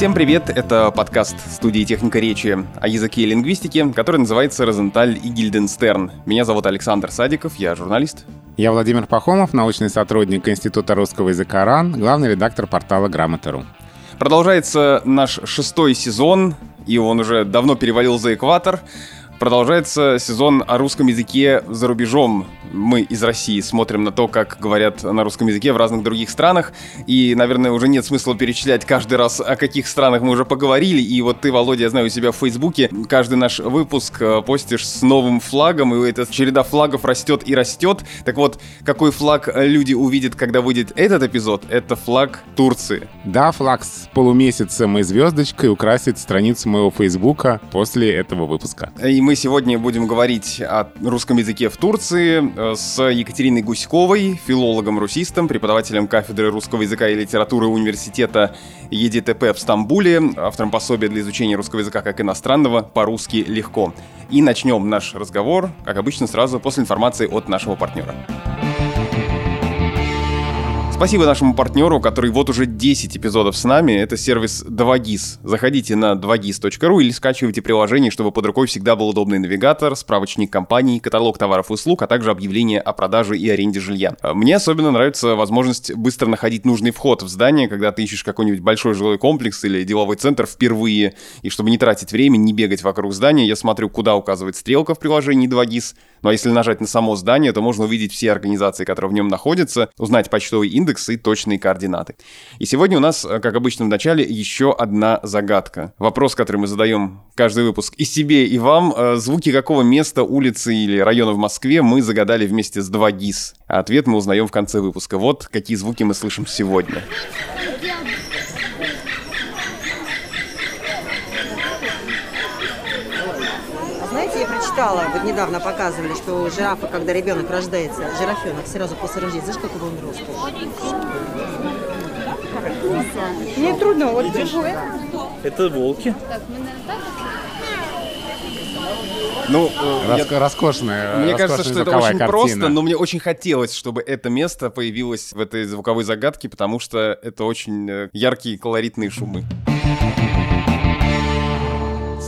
Всем привет! Это подкаст студии «Техника речи» о языке и лингвистике, который называется «Розенталь и Гильденстерн». Меня зовут Александр Садиков, я журналист. Я Владимир Пахомов, научный сотрудник Института русского языка РАН, главный редактор портала «Грамота.ру». Продолжается наш шестой сезон, и он уже давно перевалил за экватор. Продолжается сезон о русском языке за рубежом. Мы из России смотрим на то, как говорят на русском языке в разных других странах. И, наверное, уже нет смысла перечислять каждый раз, о каких странах мы уже поговорили. И вот ты, Володя, я знаю, у себя в Фейсбуке каждый наш выпуск э, постишь с новым флагом, и эта череда флагов растет и растет. Так вот, какой флаг люди увидят, когда выйдет этот эпизод? Это флаг Турции. Да, флаг с полумесяцем и звездочкой украсит страницу моего Фейсбука после этого выпуска. И мы мы сегодня будем говорить о русском языке в Турции э, с Екатериной Гуськовой, филологом-русистом, преподавателем кафедры русского языка и литературы университета ЕДТП в Стамбуле, автором пособия для изучения русского языка как иностранного по-русски легко. И начнем наш разговор, как обычно, сразу после информации от нашего партнера. Спасибо нашему партнеру, который вот уже 10 эпизодов с нами. Это сервис 2GIS. Заходите на 2GIS.ru или скачивайте приложение, чтобы под рукой всегда был удобный навигатор, справочник компаний, каталог товаров и услуг, а также объявление о продаже и аренде жилья. Мне особенно нравится возможность быстро находить нужный вход в здание, когда ты ищешь какой-нибудь большой жилой комплекс или деловой центр впервые. И чтобы не тратить время, не бегать вокруг здания, я смотрю, куда указывает стрелка в приложении 2GIS. Ну а если нажать на само здание, то можно увидеть все организации, которые в нем находятся, узнать почтовый индекс, индекс и точные координаты. И сегодня у нас, как обычно в начале, еще одна загадка. Вопрос, который мы задаем каждый выпуск и себе, и вам. Э, звуки какого места, улицы или района в Москве мы загадали вместе с 2GIS? А ответ мы узнаем в конце выпуска. Вот какие звуки мы слышим сегодня. читала, вот недавно показывали, что жирафа, когда ребенок рождается, жирафенок сразу после рождения, знаешь, как его он рос? Мне трудно, вот держу это. волки. Ну, Раско- я, роскошная. Мне кажется, что это очень картина. просто, но мне очень хотелось, чтобы это место появилось в этой звуковой загадке, потому что это очень э, яркие колоритные шумы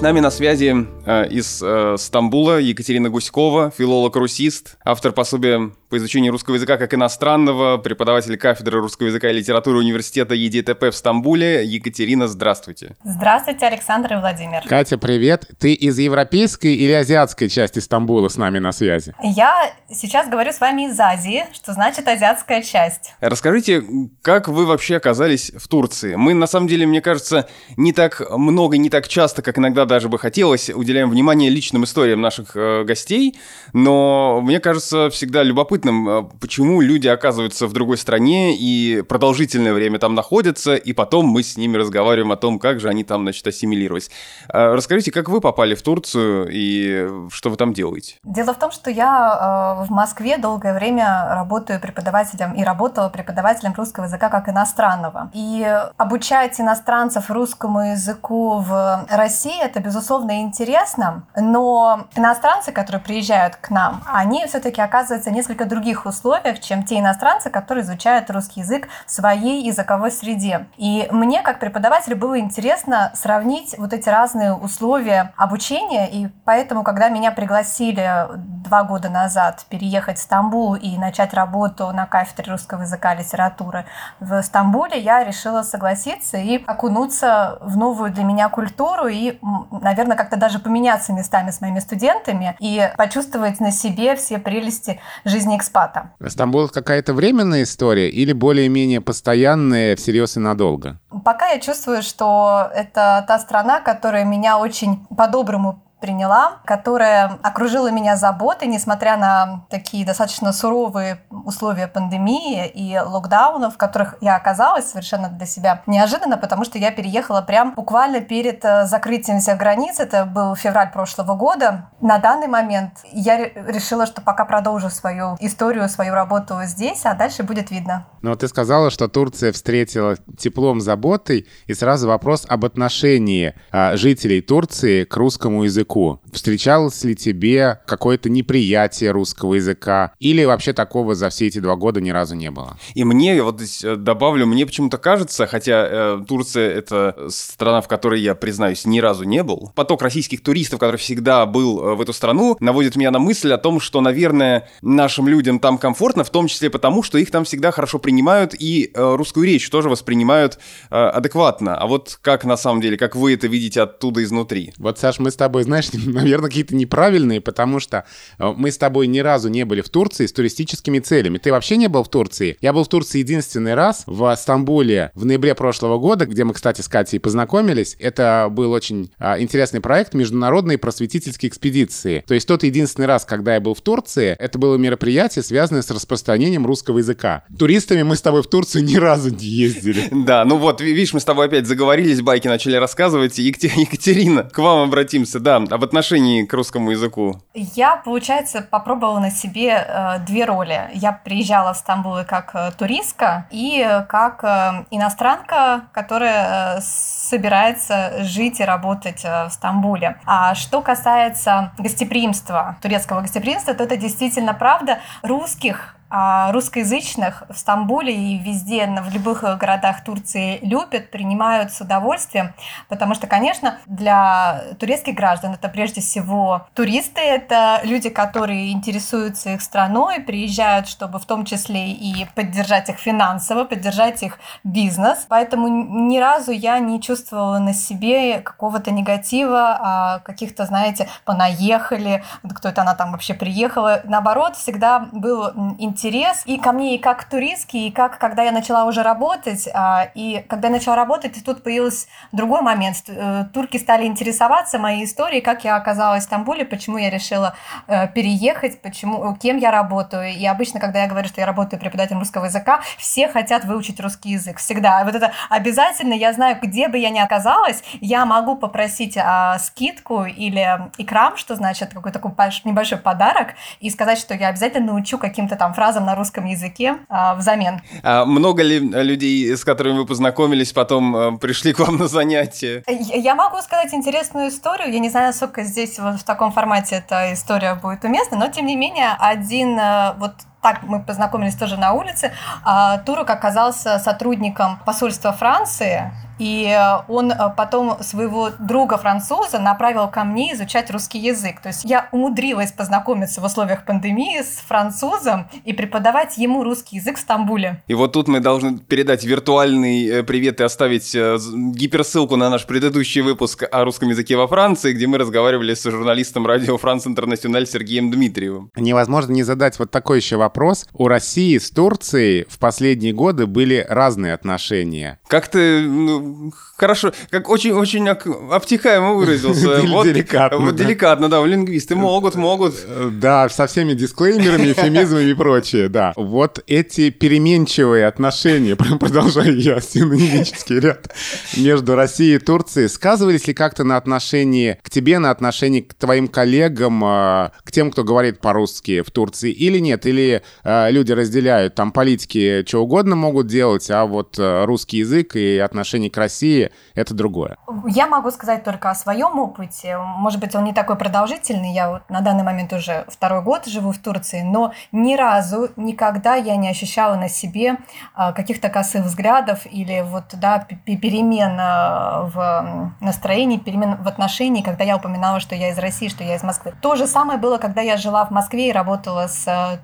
нами на связи э, из э, Стамбула Екатерина Гуськова, филолог-русист, автор пособия по изучению русского языка как иностранного, преподаватель кафедры русского языка и литературы университета ЕДТП в Стамбуле. Екатерина, здравствуйте. Здравствуйте, Александр и Владимир. Катя, привет. Ты из европейской или азиатской части Стамбула с нами на связи? Я сейчас говорю с вами из Азии, что значит азиатская часть. Расскажите, как вы вообще оказались в Турции? Мы, на самом деле, мне кажется, не так много, не так часто, как иногда даже бы хотелось, уделяем внимание личным историям наших э, гостей, но мне кажется всегда любопытным, э, почему люди оказываются в другой стране и продолжительное время там находятся, и потом мы с ними разговариваем о том, как же они там, значит, ассимилировались. Э, расскажите, как вы попали в Турцию и что вы там делаете? Дело в том, что я э, в Москве долгое время работаю преподавателем и работала преподавателем русского языка как иностранного. И обучать иностранцев русскому языку в России это безусловно, интересно, но иностранцы, которые приезжают к нам, они все-таки оказываются несколько других условиях, чем те иностранцы, которые изучают русский язык в своей языковой среде. И мне, как преподавателю, было интересно сравнить вот эти разные условия обучения, и поэтому, когда меня пригласили два года назад переехать в Стамбул и начать работу на кафедре русского языка и литературы в Стамбуле, я решила согласиться и окунуться в новую для меня культуру и наверное, как-то даже поменяться местами с моими студентами и почувствовать на себе все прелести жизни экспата. Стамбул какая-то временная история или более-менее постоянная, всерьез и надолго? Пока я чувствую, что это та страна, которая меня очень по-доброму приняла, которая окружила меня заботой, несмотря на такие достаточно суровые условия пандемии и локдаунов, в которых я оказалась совершенно для себя неожиданно, потому что я переехала прям буквально перед э, закрытием всех границ. Это был февраль прошлого года. На данный момент я решила, что пока продолжу свою историю, свою работу здесь, а дальше будет видно. Но ты сказала, что Турция встретила теплом, заботой, и сразу вопрос об отношении а, жителей Турции к русскому языку языку. Встречалось ли тебе какое-то неприятие русского языка? Или вообще такого за все эти два года ни разу не было? И мне, вот здесь э, добавлю, мне почему-то кажется, хотя э, Турция — это страна, в которой я, признаюсь, ни разу не был, поток российских туристов, который всегда был э, в эту страну, наводит меня на мысль о том, что, наверное, нашим людям там комфортно, в том числе потому, что их там всегда хорошо принимают и э, русскую речь тоже воспринимают э, адекватно. А вот как на самом деле, как вы это видите оттуда изнутри? Вот, Саш, мы с тобой, знаешь, наверное, какие-то неправильные, потому что э, мы с тобой ни разу не были в Турции с туристическими целями. Ты вообще не был в Турции? Я был в Турции единственный раз в Стамбуле в ноябре прошлого года, где мы, кстати, с Катей познакомились. Это был очень а, интересный проект международной просветительской экспедиции. То есть тот единственный раз, когда я был в Турции, это было мероприятие, связанное с распространением русского языка. Туристами мы с тобой в Турцию ни разу не ездили. Да, ну вот, видишь, мы с тобой опять заговорились, байки начали рассказывать. Екатерина, к вам обратимся, да, об отношении к русскому языку. Я, получается, попробовала на себе э, две роли. Я приезжала в Стамбул как э, туристка и как э, иностранка, которая э, собирается жить и работать э, в Стамбуле. А что касается гостеприимства, турецкого гостеприимства, то это действительно правда. Русских а русскоязычных в Стамбуле и везде, в любых городах Турции любят, принимают с удовольствием, потому что, конечно, для турецких граждан это прежде всего туристы, это люди, которые интересуются их страной, приезжают, чтобы в том числе и поддержать их финансово, поддержать их бизнес. Поэтому ни разу я не чувствовала на себе какого-то негатива, а каких-то, знаете, понаехали, кто это она там вообще приехала. Наоборот, всегда был интерес интерес и ко мне, и как к туристке, и как когда я начала уже работать. А, и когда я начала работать, тут появился другой момент. Э, турки стали интересоваться моей историей, как я оказалась в Стамбуле, почему я решила э, переехать, почему, кем я работаю. И обычно, когда я говорю, что я работаю преподавателем русского языка, все хотят выучить русский язык. Всегда. Вот это обязательно, я знаю, где бы я ни оказалась, я могу попросить а, скидку или икрам, что значит какой-то такой небольшой подарок, и сказать, что я обязательно научу каким-то там фразам фразам на русском языке а, взамен. А много ли людей, с которыми вы познакомились, потом а, пришли к вам на занятия? Я могу сказать интересную историю. Я не знаю, насколько здесь вот в таком формате эта история будет уместна, но тем не менее один а, вот так мы познакомились тоже на улице. А, Турок оказался сотрудником посольства Франции и э, он э, потом своего друга француза направил ко мне изучать русский язык. То есть я умудрилась познакомиться в условиях пандемии с французом и преподавать ему русский язык в Стамбуле. И вот тут мы должны передать виртуальный э, привет и оставить гиперссылку на наш предыдущий выпуск о русском языке во Франции, где мы разговаривали с журналистом радио Франц Интернациональ Сергеем Дмитриевым. Невозможно не задать вот такой еще вопрос. У России с Турцией в последние годы были разные отношения. Как ты ну, хорошо, как очень-очень обтекаемо выразился. Вот, деликатно. Вот деликатно, да, лингвисты могут, могут. Э, да, со всеми дисклеймерами, эфемизмами и прочее, да. Вот эти переменчивые отношения, продолжаю я синонимический ряд, между Россией и Турцией, сказывались ли как-то на отношении к тебе, на отношении к твоим коллегам, э, к тем, кто говорит по-русски в Турции, или нет? Или э, люди разделяют, там политики что угодно могут делать, а вот русский язык и отношение к России — это другое. Я могу сказать только о своем опыте. Может быть, он не такой продолжительный. Я вот на данный момент уже второй год живу в Турции, но ни разу, никогда я не ощущала на себе а, каких-то косых взглядов или вот, да, перемен а, в настроении, перемен в отношении, когда я упоминала, что я из России, что я из Москвы. То же самое было, когда я жила в Москве и работала с а,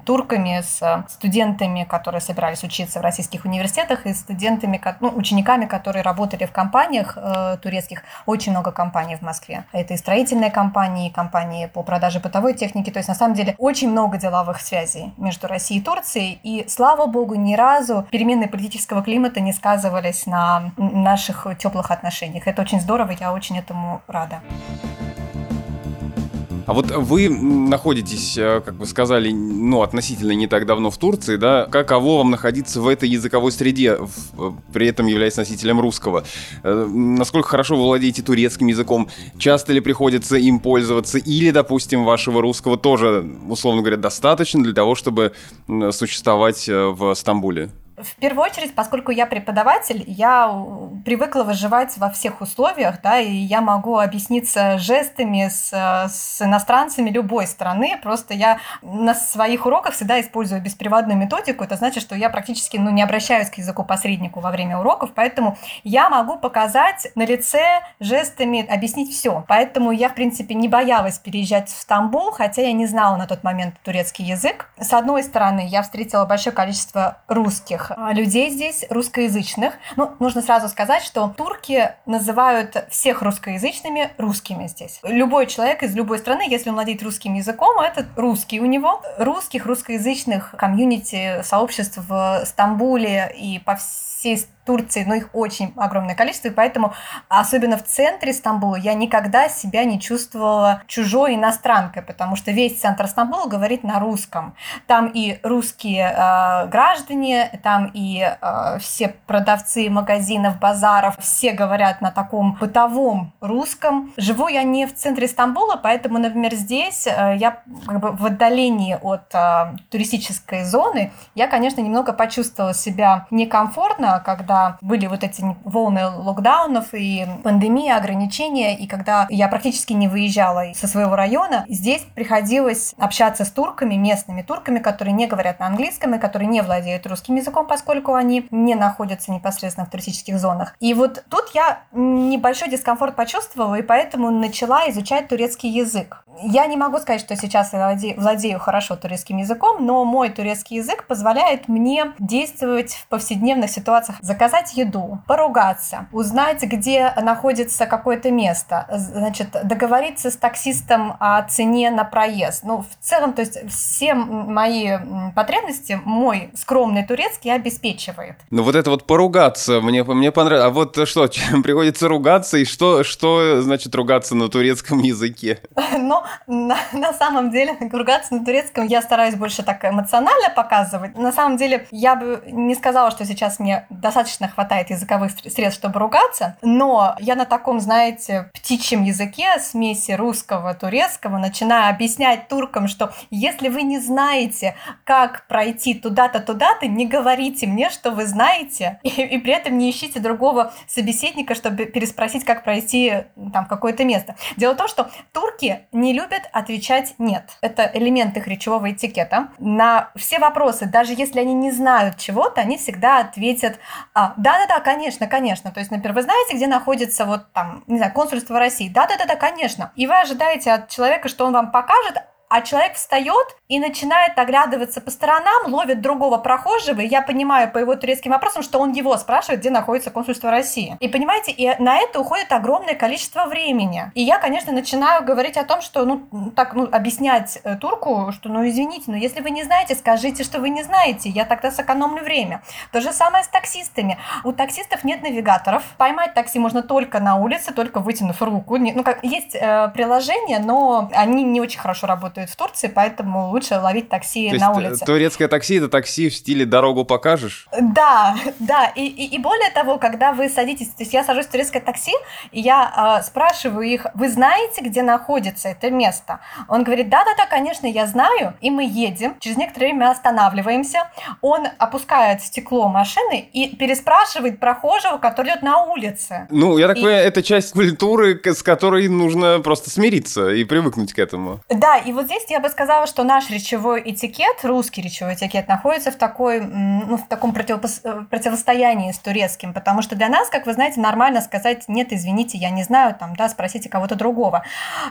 турками, с студентами, которые собирались учиться в российских университетах, и студентами, ну, учениками, которые работали в компаниях э, турецких, очень много компаний в Москве. Это и строительные компании, и компании по продаже бытовой техники. То есть, на самом деле, очень много деловых связей между Россией и Турцией. И, слава богу, ни разу перемены политического климата не сказывались на наших теплых отношениях. Это очень здорово, я очень этому рада. А вот вы находитесь, э, как вы сказали, ну, относительно не так давно в Турции, да? Каково вам находиться в этой языковой среде, э, при этом являясь носителем русского? Э, насколько хорошо вы владеете турецким языком? Часто ли приходится им пользоваться? Или, допустим, вашего русского тоже, условно говоря, достаточно для того, чтобы существовать в Стамбуле? В первую очередь, поскольку я преподаватель, я привыкла выживать во всех условиях, да, и я могу объясниться жестами с, с иностранцами любой страны. Просто я на своих уроках всегда использую бесприводную методику. Это значит, что я практически ну, не обращаюсь к языку-посреднику во время уроков, поэтому я могу показать на лице жестами, объяснить все. Поэтому я, в принципе, не боялась переезжать в Стамбул, хотя я не знала на тот момент турецкий язык. С одной стороны, я встретила большое количество русских людей здесь, русскоязычных. Ну, нужно сразу сказать, что турки называют всех русскоязычными русскими здесь. Любой человек из любой страны, если он владеет русским языком, это русский у него. Русских, русскоязычных комьюнити, сообществ в Стамбуле и по всей Турции, но их очень огромное количество, и поэтому, особенно в центре Стамбула, я никогда себя не чувствовала чужой иностранкой, потому что весь центр Стамбула говорит на русском. Там и русские э, граждане, там и э, все продавцы магазинов, базаров, все говорят на таком бытовом русском. Живу я не в центре Стамбула, поэтому, например, здесь э, я как бы в отдалении от э, туристической зоны, я, конечно, немного почувствовала себя некомфортно, когда были вот эти волны локдаунов и пандемии, ограничения, и когда я практически не выезжала со своего района, здесь приходилось общаться с турками, местными турками, которые не говорят на английском и которые не владеют русским языком, поскольку они не находятся непосредственно в туристических зонах. И вот тут я небольшой дискомфорт почувствовала, и поэтому начала изучать турецкий язык. Я не могу сказать, что сейчас я владею хорошо турецким языком, но мой турецкий язык позволяет мне действовать в повседневных ситуациях, заказать еду, поругаться, узнать, где находится какое-то место, значит, договориться с таксистом о цене на проезд. Ну, в целом, то есть все мои потребности мой скромный турецкий обеспечивает. Ну, вот это вот поругаться, мне, мне понравилось. А вот что, чем приходится ругаться, и что, что значит ругаться на турецком языке? Ну, на, на самом деле ругаться на турецком я стараюсь больше так эмоционально показывать. На самом деле я бы не сказала, что сейчас мне достаточно хватает языковых средств, чтобы ругаться, но я на таком, знаете, птичьем языке, смеси русского, турецкого, начинаю объяснять туркам, что если вы не знаете, как пройти туда-то, туда-то, не говорите мне, что вы знаете, и, и при этом не ищите другого собеседника, чтобы переспросить, как пройти там какое-то место. Дело в том, что турки не любят отвечать «нет». Это элемент их речевого этикета. На все вопросы, даже если они не знают чего-то, они всегда ответят «а, да-да-да, конечно, конечно». То есть, например, вы знаете, где находится вот там, не знаю, консульство России? Да-да-да, конечно. И вы ожидаете от человека, что он вам покажет, а человек встает и начинает оглядываться по сторонам, ловит другого прохожего, и я понимаю по его турецким вопросам, что он его спрашивает, где находится консульство России. И понимаете, и на это уходит огромное количество времени. И я, конечно, начинаю говорить о том, что, ну, так, ну, объяснять э, турку, что, ну, извините, но если вы не знаете, скажите, что вы не знаете, я тогда сэкономлю время. То же самое с таксистами. У таксистов нет навигаторов. Поймать такси можно только на улице, только вытянув руку. Ну, как есть э, приложения, но они не очень хорошо работают работают в Турции, поэтому лучше ловить такси То на есть, улице. Турецкое такси это такси в стиле дорогу покажешь? Да, да. И, и, и более того, когда вы садитесь, то есть я сажусь в турецкое такси, и я э, спрашиваю их, вы знаете, где находится это место? Он говорит, да-да-да, конечно, я знаю. И мы едем, через некоторое время останавливаемся, он опускает стекло машины и переспрашивает прохожего, который идет на улице. Ну, я так И- понимаю, это часть культуры, с которой нужно просто смириться и привыкнуть к этому. Да, и вот здесь я бы сказала, что наш речевой этикет, русский речевой этикет, находится в, такой, ну, в таком противопос- э, противостоянии с турецким, потому что для нас, как вы знаете, нормально сказать «нет, извините, я не знаю», там, да, спросите кого-то другого.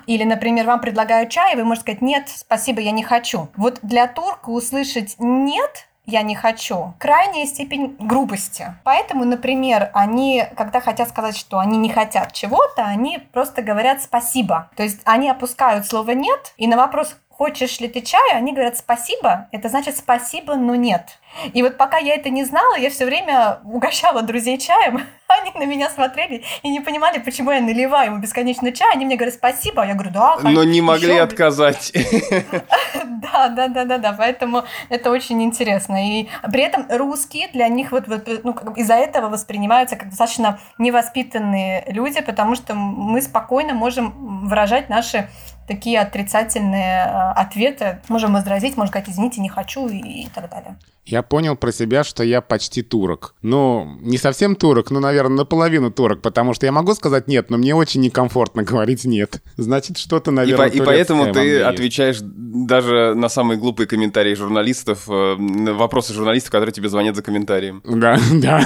Или, например, вам предлагают чай, и вы можете сказать «нет, спасибо, я не хочу». Вот для турка услышать «нет» я не хочу. Крайняя степень грубости. Поэтому, например, они, когда хотят сказать, что они не хотят чего-то, они просто говорят спасибо. То есть они опускают слово нет, и на вопрос хочешь ли ты чаю, они говорят спасибо, это значит спасибо, но нет. И вот пока я это не знала, я все время угощала друзей чаем, они на меня смотрели и не понимали, почему я наливаю ему бесконечно чай, они мне говорят спасибо, я говорю, да, Но не могли бы». отказать. Да, да, да, да, да. Поэтому это очень интересно. И при этом русские для них вот, вот ну, из-за этого воспринимаются как достаточно невоспитанные люди, потому что мы спокойно можем выражать наши такие отрицательные э, ответы. Можем возразить, можно сказать, извините, не хочу и, и так далее. Я понял про себя, что я почти турок. Ну, не совсем турок, но, наверное, наполовину турок, потому что я могу сказать нет, но мне очень некомфортно говорить нет. Значит, что-то, наверное, И, по, и поэтому ты отвечаешь даже на самые глупые комментарии журналистов, э, вопросы журналистов, которые тебе звонят за комментарием. Да, да.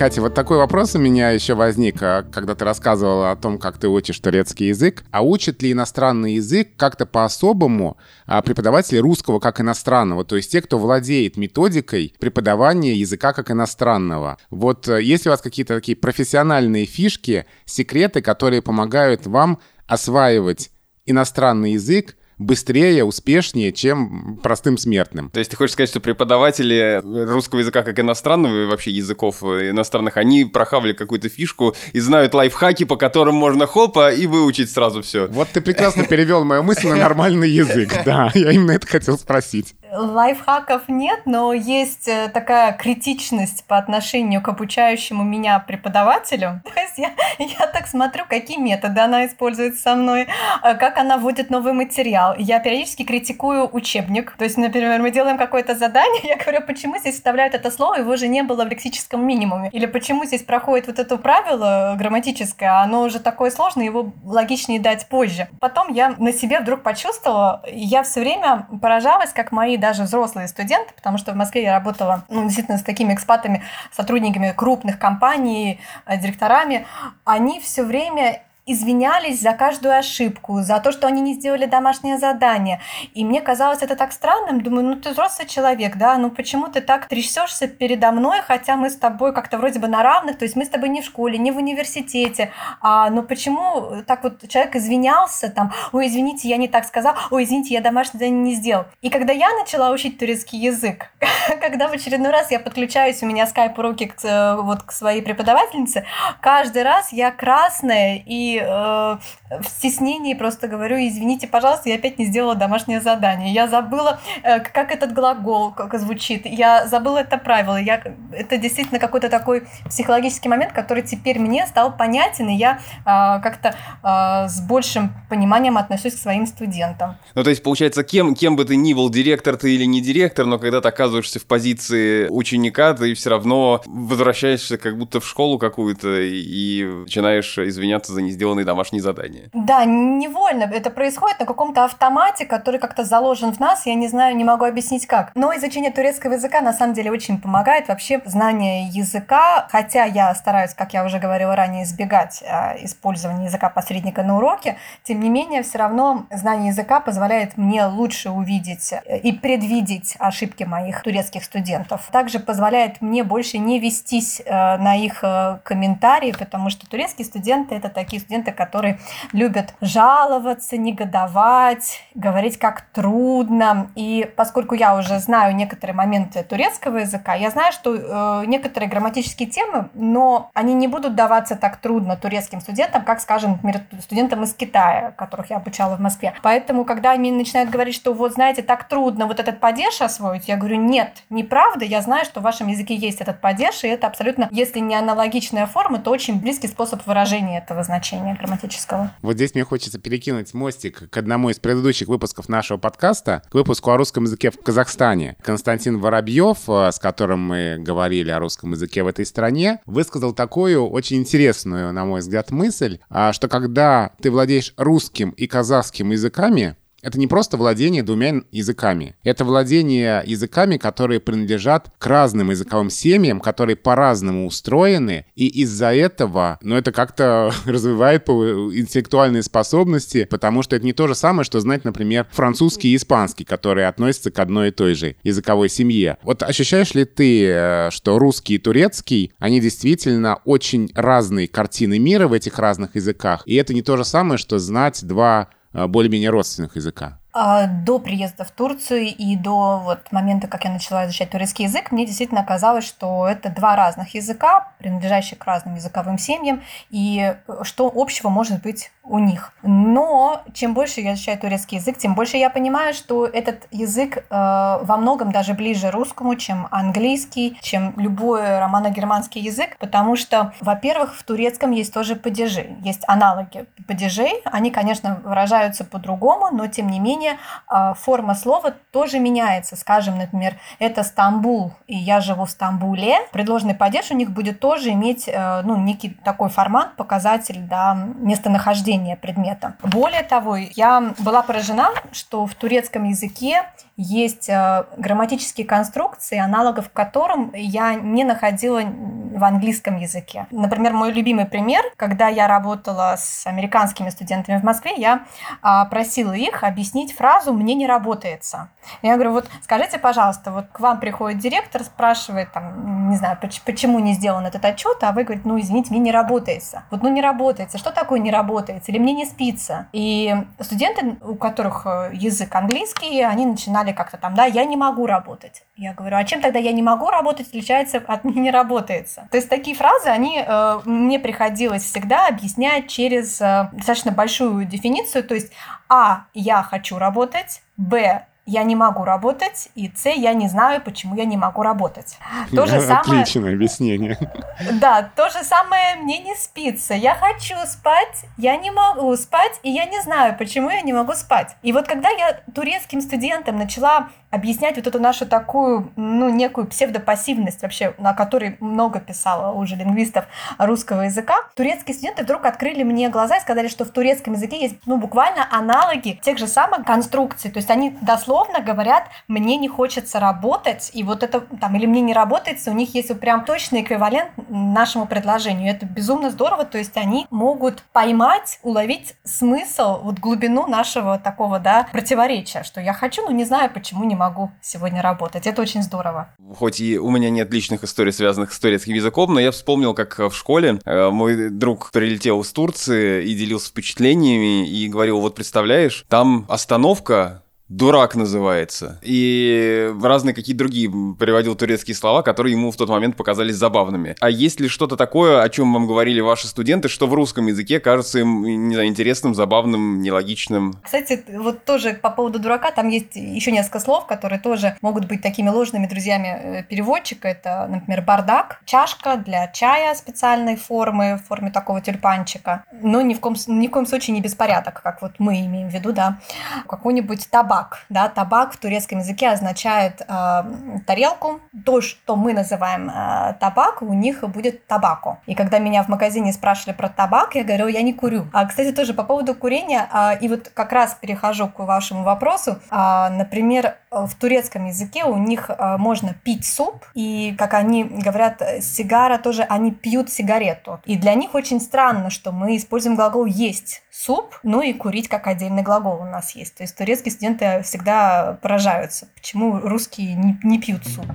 Катя, вот такой вопрос у меня еще возник, а, когда ты рассказывала о том, как ты учишь турецкий язык. А учат ли иностранный язык как-то по-особому а, преподаватели русского как иностранного? То есть те, кто владеет методикой преподавания языка как иностранного. Вот э, есть ли у вас какие-то такие профессиональные фишки, секреты, которые помогают вам осваивать иностранный язык быстрее, успешнее, чем простым смертным. То есть ты хочешь сказать, что преподаватели русского языка как иностранного вообще языков иностранных, они прохавали какую-то фишку и знают лайфхаки, по которым можно хопа и выучить сразу все. Вот ты прекрасно перевел мою мысль на нормальный язык. Да, я именно это хотел спросить. Лайфхаков нет, но есть э, такая критичность по отношению к обучающему меня преподавателю. То есть я, я так смотрю, какие методы она использует со мной, э, как она вводит новый материал. Я периодически критикую учебник. То есть, например, мы делаем какое-то задание, я говорю, почему здесь вставляют это слово, его же не было в лексическом минимуме. Или почему здесь проходит вот это правило грамматическое, оно уже такое сложное, его логичнее дать позже. Потом я на себе вдруг почувствовала, я все время поражалась, как мои даже взрослые студенты, потому что в Москве я работала ну, действительно с такими экспатами, сотрудниками крупных компаний, э, директорами, они все время извинялись за каждую ошибку, за то, что они не сделали домашнее задание. И мне казалось это так странным. Думаю, ну ты взрослый человек, да, ну почему ты так трясешься передо мной, хотя мы с тобой как-то вроде бы на равных, то есть мы с тобой не в школе, не в университете, а, но почему так вот человек извинялся там, ой, извините, я не так сказал, ой, извините, я домашнее задание не сделал. И когда я начала учить турецкий язык, когда в очередной раз я подключаюсь, у меня скайп-уроки к, э, вот, к своей преподавательнице, каждый раз я красная и э, в стеснении просто говорю, извините, пожалуйста, я опять не сделала домашнее задание. Я забыла, э, как этот глагол как звучит. Я забыла это правило. Я, это действительно какой-то такой психологический момент, который теперь мне стал понятен, и я э, как-то э, с большим пониманием отношусь к своим студентам. Ну, то есть, получается, кем, кем бы ты ни был, директор ты или не директор, но когда ты оказываешься в позиции ученика, ты все равно возвращаешься как будто в школу какую-то и начинаешь извиняться за не сделанные домашние задания. Да, невольно. Это происходит на каком-то автомате, который как-то заложен в нас. Я не знаю, не могу объяснить как. Но изучение турецкого языка на самом деле очень помогает. Вообще знание языка, хотя я стараюсь, как я уже говорила ранее, избегать э, использования языка посредника на уроке, тем не менее, все равно знание языка позволяет мне лучше увидеть э, и предвидеть ошибки моих турецких студентов. Также позволяет мне больше не вестись э, на их э, комментарии, потому что турецкие студенты это такие которые любят жаловаться, негодовать, говорить как трудно. И поскольку я уже знаю некоторые моменты турецкого языка, я знаю, что э, некоторые грамматические темы, но они не будут даваться так трудно турецким студентам, как, скажем, например, студентам из Китая, которых я обучала в Москве. Поэтому, когда они начинают говорить, что вот, знаете, так трудно вот этот падеж освоить, я говорю, нет, неправда, я знаю, что в вашем языке есть этот падеж, и это абсолютно, если не аналогичная форма, то очень близкий способ выражения этого значения грамматического. Вот здесь мне хочется перекинуть мостик к одному из предыдущих выпусков нашего подкаста, к выпуску о русском языке в Казахстане. Константин Воробьев, э, с которым мы говорили о русском языке в этой стране, высказал такую очень интересную, на мой взгляд, мысль, а, что когда ты владеешь русским и казахским языками, это не просто владение двумя языками. Это владение языками, которые принадлежат к разным языковым семьям, которые по-разному устроены, и из-за этого, ну, это как-то развивает интеллектуальные способности, потому что это не то же самое, что знать, например, французский и испанский, которые относятся к одной и той же языковой семье. Вот ощущаешь ли ты, э, что русский и турецкий, они действительно очень разные картины мира в этих разных языках, и это не то же самое, что знать два более-менее родственных языка? А, до приезда в Турцию и до вот момента, как я начала изучать турецкий язык, мне действительно казалось, что это два разных языка, принадлежащих к разным языковым семьям, и что общего может быть у них. Но чем больше я изучаю турецкий язык, тем больше я понимаю, что этот язык э, во многом даже ближе русскому, чем английский, чем любой романо-германский язык, потому что, во-первых, в турецком есть тоже падежи, есть аналоги падежей. Они, конечно, выражаются по-другому, но тем не менее э, форма слова тоже меняется. Скажем, например, это Стамбул, и я живу в Стамбуле. Предложенный падеж у них будет тоже иметь э, ну, некий такой формат, показатель да, местонахождения предмета. Более того, я была поражена, что в турецком языке есть э, грамматические конструкции, аналогов которым я не находила в английском языке. Например, мой любимый пример, когда я работала с американскими студентами в Москве, я а, просила их объяснить фразу «мне не работается». Я говорю, вот скажите, пожалуйста, вот к вам приходит директор, спрашивает, там, не знаю, почему не сделан этот отчет, а вы говорите, ну, извините, мне не работается. Вот, ну, не работается. Что такое не работается? Или мне не спится? И студенты, у которых э, язык английский, они начинали как-то там, да, я не могу работать. Я говорю, а чем тогда я не могу работать отличается от не работается? То есть такие фразы, они э, мне приходилось всегда объяснять через э, достаточно большую дефиницию, то есть А, я хочу работать, Б, я не могу работать, и С, я не знаю, почему я не могу работать. То же самое... Отличное объяснение. Да, то же самое мне не спится. Я хочу спать, я не могу спать, и я не знаю, почему я не могу спать. И вот когда я турецким студентам начала объяснять вот эту нашу такую, ну, некую псевдопассивность вообще, на которой много писала уже лингвистов русского языка, турецкие студенты вдруг открыли мне глаза и сказали, что в турецком языке есть, ну, буквально аналоги тех же самых конструкций. То есть они дословно говорят, мне не хочется работать, и вот это там, или мне не работается, у них есть вот прям точный эквивалент нашему предложению. Это безумно здорово, то есть они могут поймать, уловить смысл, вот глубину нашего такого, да, противоречия, что я хочу, но не знаю, почему не могу сегодня работать. Это очень здорово. Хоть и у меня нет личных историй, связанных с турецким языком, но я вспомнил, как в школе э, мой друг прилетел из Турции и делился впечатлениями и говорил, вот представляешь, там остановка дурак называется. И разные какие-то другие приводил турецкие слова, которые ему в тот момент показались забавными. А есть ли что-то такое, о чем вам говорили ваши студенты, что в русском языке кажется им, не знаю, интересным, забавным, нелогичным? Кстати, вот тоже по поводу дурака, там есть еще несколько слов, которые тоже могут быть такими ложными друзьями э, переводчика. Это, например, бардак, чашка для чая специальной формы, в форме такого тюльпанчика. Но ни в, коем, ни в коем случае не беспорядок, как вот мы имеем в виду, да. Какой-нибудь табак табак. Да? Табак в турецком языке означает э, тарелку. То, что мы называем э, табак, у них будет табако. И когда меня в магазине спрашивали про табак, я говорю, я не курю. А, кстати, тоже по поводу курения, э, и вот как раз перехожу к вашему вопросу. Э, например, в турецком языке у них э, можно пить суп, и, как они говорят, сигара тоже, они пьют сигарету. И для них очень странно, что мы используем глагол «есть» суп, ну и курить как отдельный глагол у нас есть. То есть турецкие студенты всегда поражаются, почему русские не, не пьют суп.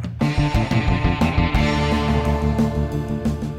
К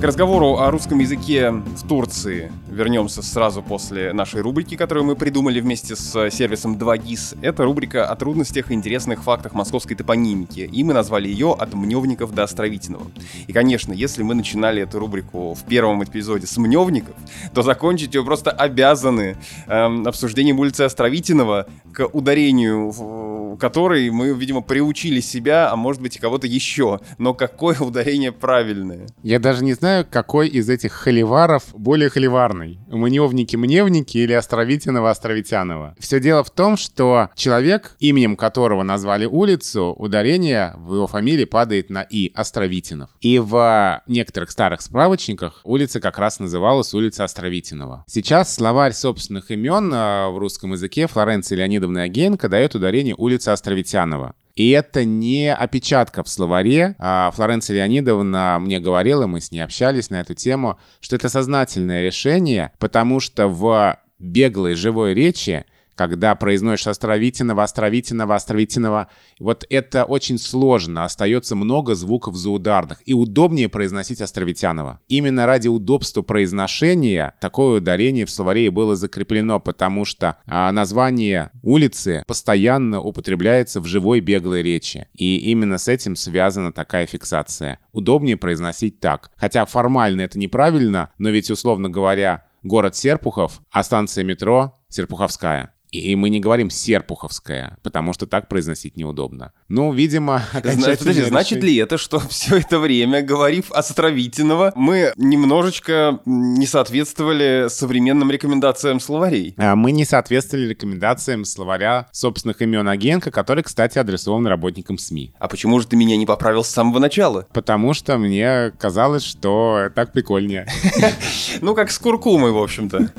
разговору о русском языке в Турции вернемся сразу после нашей рубрики, которую мы придумали вместе с сервисом 2GIS. Это рубрика о трудностях и интересных фактах московской топонимики, и мы назвали ее «От Мневников до Островитиного». И, конечно, если мы начинали эту рубрику в первом эпизоде с Мневников, то закончить ее просто обязаны эм, обсуждением улицы Островитиного к ударению, в которой мы, видимо, приучили себя, а может быть и кого-то еще. Но какое ударение правильное? Я даже не знаю, какой из этих холиваров более холиварный. Мневники-мневники или Островитинова-Островитянова. Все дело в том, что человек, именем которого назвали улицу, ударение в его фамилии падает на «и» — Островитинов. И в некоторых старых справочниках улица как раз называлась улица Островитинова. Сейчас словарь собственных имен а, в русском языке Флоренции Леонидовны Агенко дает ударение улица Островитянова. И это не опечатка в словаре. А Флоренция Леонидовна мне говорила, мы с ней общались на эту тему, что это сознательное решение, потому что в беглой живой речи когда произносишь Островитинова, Островитинова, Островитинова. Вот это очень сложно, остается много звуков заударных, и удобнее произносить Островитянова. Именно ради удобства произношения такое ударение в словаре было закреплено, потому что а, название улицы постоянно употребляется в живой беглой речи, и именно с этим связана такая фиксация. Удобнее произносить так. Хотя формально это неправильно, но ведь, условно говоря, город Серпухов, а станция метро Серпуховская. И мы не говорим Серпуховская, потому что так произносить неудобно. Ну, видимо, Значит, подожди, значит ли это, что все это время, говорив Островитиного, мы немножечко не соответствовали современным рекомендациям словарей? А, Мы не соответствовали рекомендациям словаря собственных имен Агенко, который, кстати, адресован работникам СМИ. А почему же ты меня не поправил с самого начала? Потому что мне казалось, что так прикольнее. Ну, как с куркумой, в общем-то.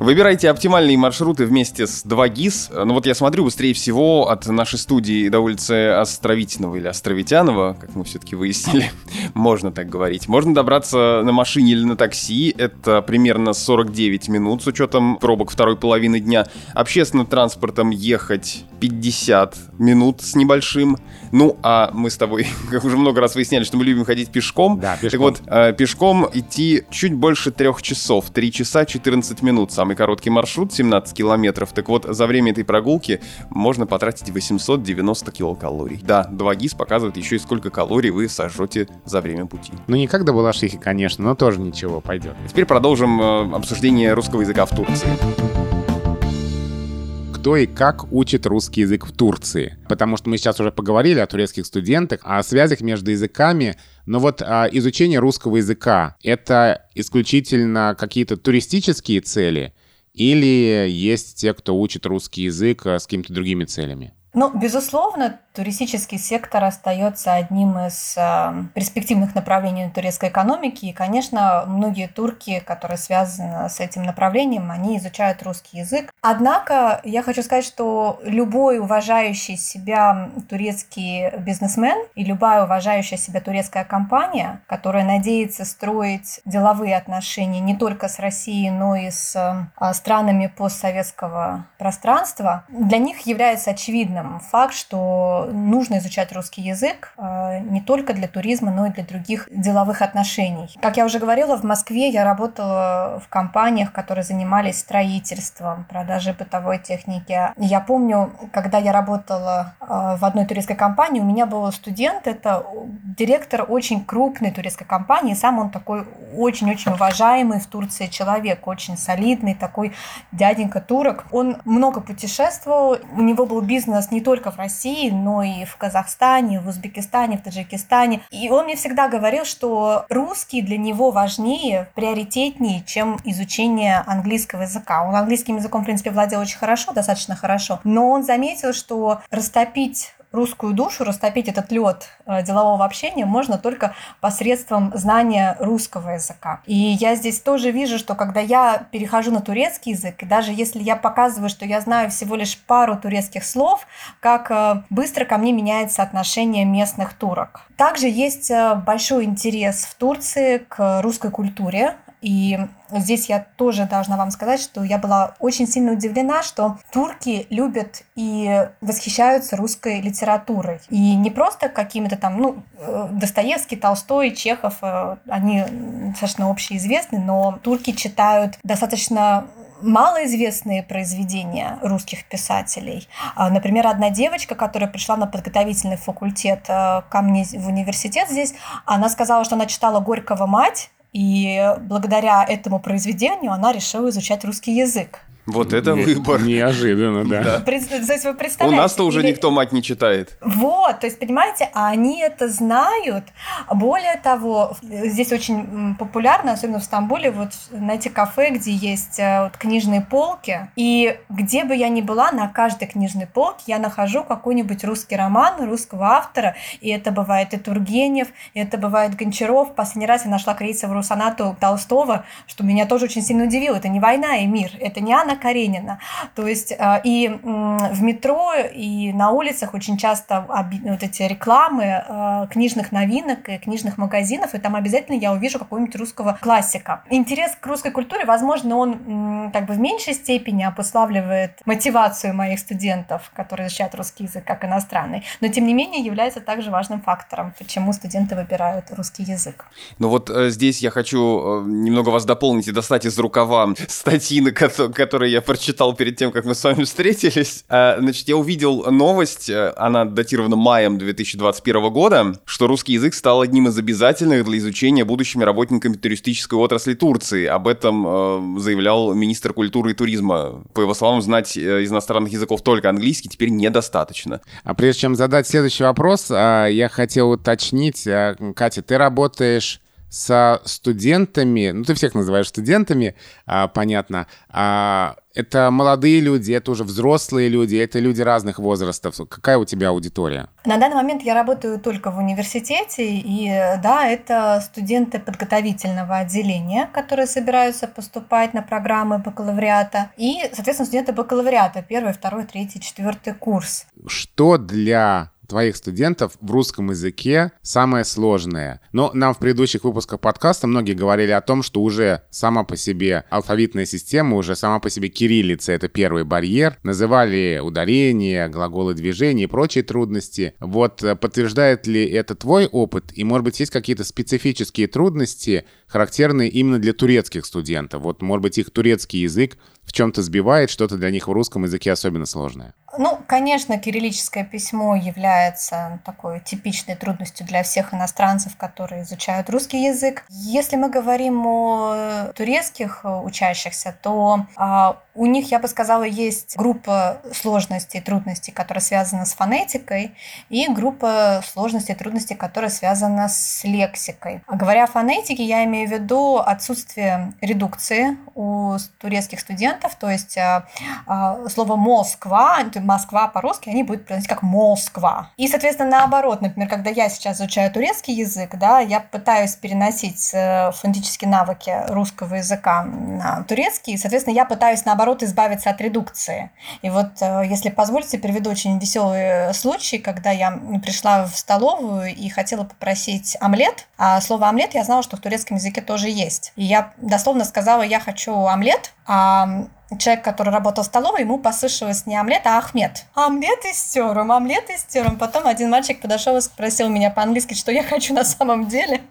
Выбирайте оптимальные маршруты вместе с 2GIS. Ну вот я смотрю, быстрее всего от нашей студии до улицы Островитиного или Островитянова, как мы все-таки выяснили, можно так говорить. Можно добраться на машине или на такси. Это примерно 49 минут с учетом пробок второй половины дня. Общественным транспортом ехать 50 минут с небольшим. Ну, а мы с тобой как уже много раз выясняли, что мы любим ходить пешком. Да, Так пешком. вот, э, пешком идти чуть больше трех часов. 3 часа 14 минут. Самый короткий маршрут 17 километров. Так вот, за время этой прогулки можно потратить 890 килокалорий. Да, 2 ГИС показывает еще и сколько калорий вы сожжете за время пути. Ну, не как до Балашихи, конечно, но тоже ничего, пойдет. Теперь продолжим э, обсуждение русского языка в Турции. Кто и как учит русский язык в Турции. Потому что мы сейчас уже поговорили о турецких студентах, о связях между языками. Но вот а, изучение русского языка — это исключительно какие-то туристические цели или есть те, кто учит русский язык а, с какими-то другими целями? Ну, безусловно, туристический сектор остается одним из э, перспективных направлений турецкой экономики. И, конечно, многие турки, которые связаны с этим направлением, они изучают русский язык. Однако я хочу сказать, что любой уважающий себя турецкий бизнесмен и любая уважающая себя турецкая компания, которая надеется строить деловые отношения не только с Россией, но и с э, странами постсоветского пространства, для них является очевидным факт, что нужно изучать русский язык э, не только для туризма, но и для других деловых отношений. Как я уже говорила, в Москве я работала в компаниях, которые занимались строительством, продажей бытовой техники. Я помню, когда я работала э, в одной турецкой компании, у меня был студент, это директор очень крупной турецкой компании, сам он такой очень-очень уважаемый в Турции человек, очень солидный такой дяденька турок. Он много путешествовал, у него был бизнес не только в России, но и в Казахстане, в Узбекистане, в Таджикистане. И он мне всегда говорил, что русский для него важнее, приоритетнее, чем изучение английского языка. Он английским языком, в принципе, владел очень хорошо, достаточно хорошо, но он заметил, что растопить русскую душу, растопить этот лед делового общения можно только посредством знания русского языка. И я здесь тоже вижу, что когда я перехожу на турецкий язык, и даже если я показываю, что я знаю всего лишь пару турецких слов, как быстро ко мне меняется отношение местных турок. Также есть большой интерес в Турции к русской культуре. И здесь я тоже должна вам сказать, что я была очень сильно удивлена, что турки любят и восхищаются русской литературой. И не просто какими-то там, ну, Достоевский, Толстой, Чехов, они достаточно общеизвестны, но турки читают достаточно малоизвестные произведения русских писателей. Например, одна девочка, которая пришла на подготовительный факультет ко мне в университет здесь, она сказала, что она читала Горького «Мать», и благодаря этому произведению она решила изучать русский язык. Вот это выбор. Неожиданно, да. То есть вы У представляете? нас-то уже или- никто мать не читает. Вот, то есть, понимаете, а они это знают. Более того, здесь очень популярно, особенно в Стамбуле, вот найти кафе, где есть э, вот книжные полки. И где бы я ни была, на каждой книжной полке я нахожу какой-нибудь русский роман русского автора. И это бывает и Тургенев, и это бывает Гончаров. Последний раз я нашла крейсовую сонату Толстого, что меня тоже очень сильно удивило. Это не «Война и мир», это не Анна Каренина. То есть э, и в метро, и на улицах очень часто вот эти рекламы э, книжных новинок и книжных магазинов, и там обязательно я увижу какого-нибудь русского классика. Интерес к русской культуре, возможно, он как бы в меньшей степени обуславливает мотивацию моих студентов, которые изучают русский язык как иностранный, но тем не менее является также важным фактором, почему студенты выбирают русский язык. Ну вот э, здесь я хочу немного вас дополнить и достать из рукава статьи, на кото- которые который я прочитал перед тем, как мы с вами встретились. Э, значит, я увидел новость, э, она датирована маем 2021 года, что русский язык стал одним из обязательных для изучения будущими работниками туристической отрасли Турции. Об этом э, заявлял министр культуры и туризма. По его словам, знать из иностранных языков только английский теперь недостаточно. А прежде чем задать следующий вопрос, я хотел уточнить, Катя, ты работаешь со студентами, ну ты всех называешь студентами, а, понятно, а, это молодые люди, это уже взрослые люди, это люди разных возрастов. Какая у тебя аудитория? На данный момент я работаю только в университете, и да, это студенты подготовительного отделения, которые собираются поступать на программы бакалавриата, и, соответственно, студенты бакалавриата, первый, второй, третий, четвертый курс. Что для твоих студентов в русском языке самое сложное. Но нам в предыдущих выпусках подкаста многие говорили о том, что уже сама по себе алфавитная система, уже сама по себе кириллица — это первый барьер. Называли ударения, глаголы движения и прочие трудности. Вот э, подтверждает ли это твой опыт? И, может быть, есть какие-то специфические трудности, характерные именно для турецких студентов? Вот, может быть, их турецкий язык в чем-то сбивает, что-то для них в русском языке особенно сложное? Ну, конечно, кириллическое письмо является такой типичной трудностью для всех иностранцев, которые изучают русский язык. Если мы говорим о турецких учащихся, то а, у них, я бы сказала, есть группа сложностей и трудностей, которая связана с фонетикой, и группа сложностей и трудностей, которая связана с лексикой. А говоря о фонетике, я имею в виду отсутствие редукции у турецких студентов, то есть а, а, слово «Москва», «Москва» по-русски, они будут произносить как «Москва». И, соответственно, наоборот, например, когда я сейчас изучаю турецкий язык, да, я пытаюсь переносить э, фонетические навыки русского языка на турецкий, и, соответственно, я пытаюсь, наоборот, избавиться от редукции. И вот, э, если позволите, приведу очень веселый случай, когда я пришла в столовую и хотела попросить омлет, а слово омлет я знала, что в турецком языке тоже есть. И я дословно сказала, я хочу омлет, а человек, который работал в столовой, ему послышалось не омлет, а Ахмед. Омлет и стерум, омлет и стерум. Потом один мальчик подошел и спросил меня по-английски, что я хочу на самом деле.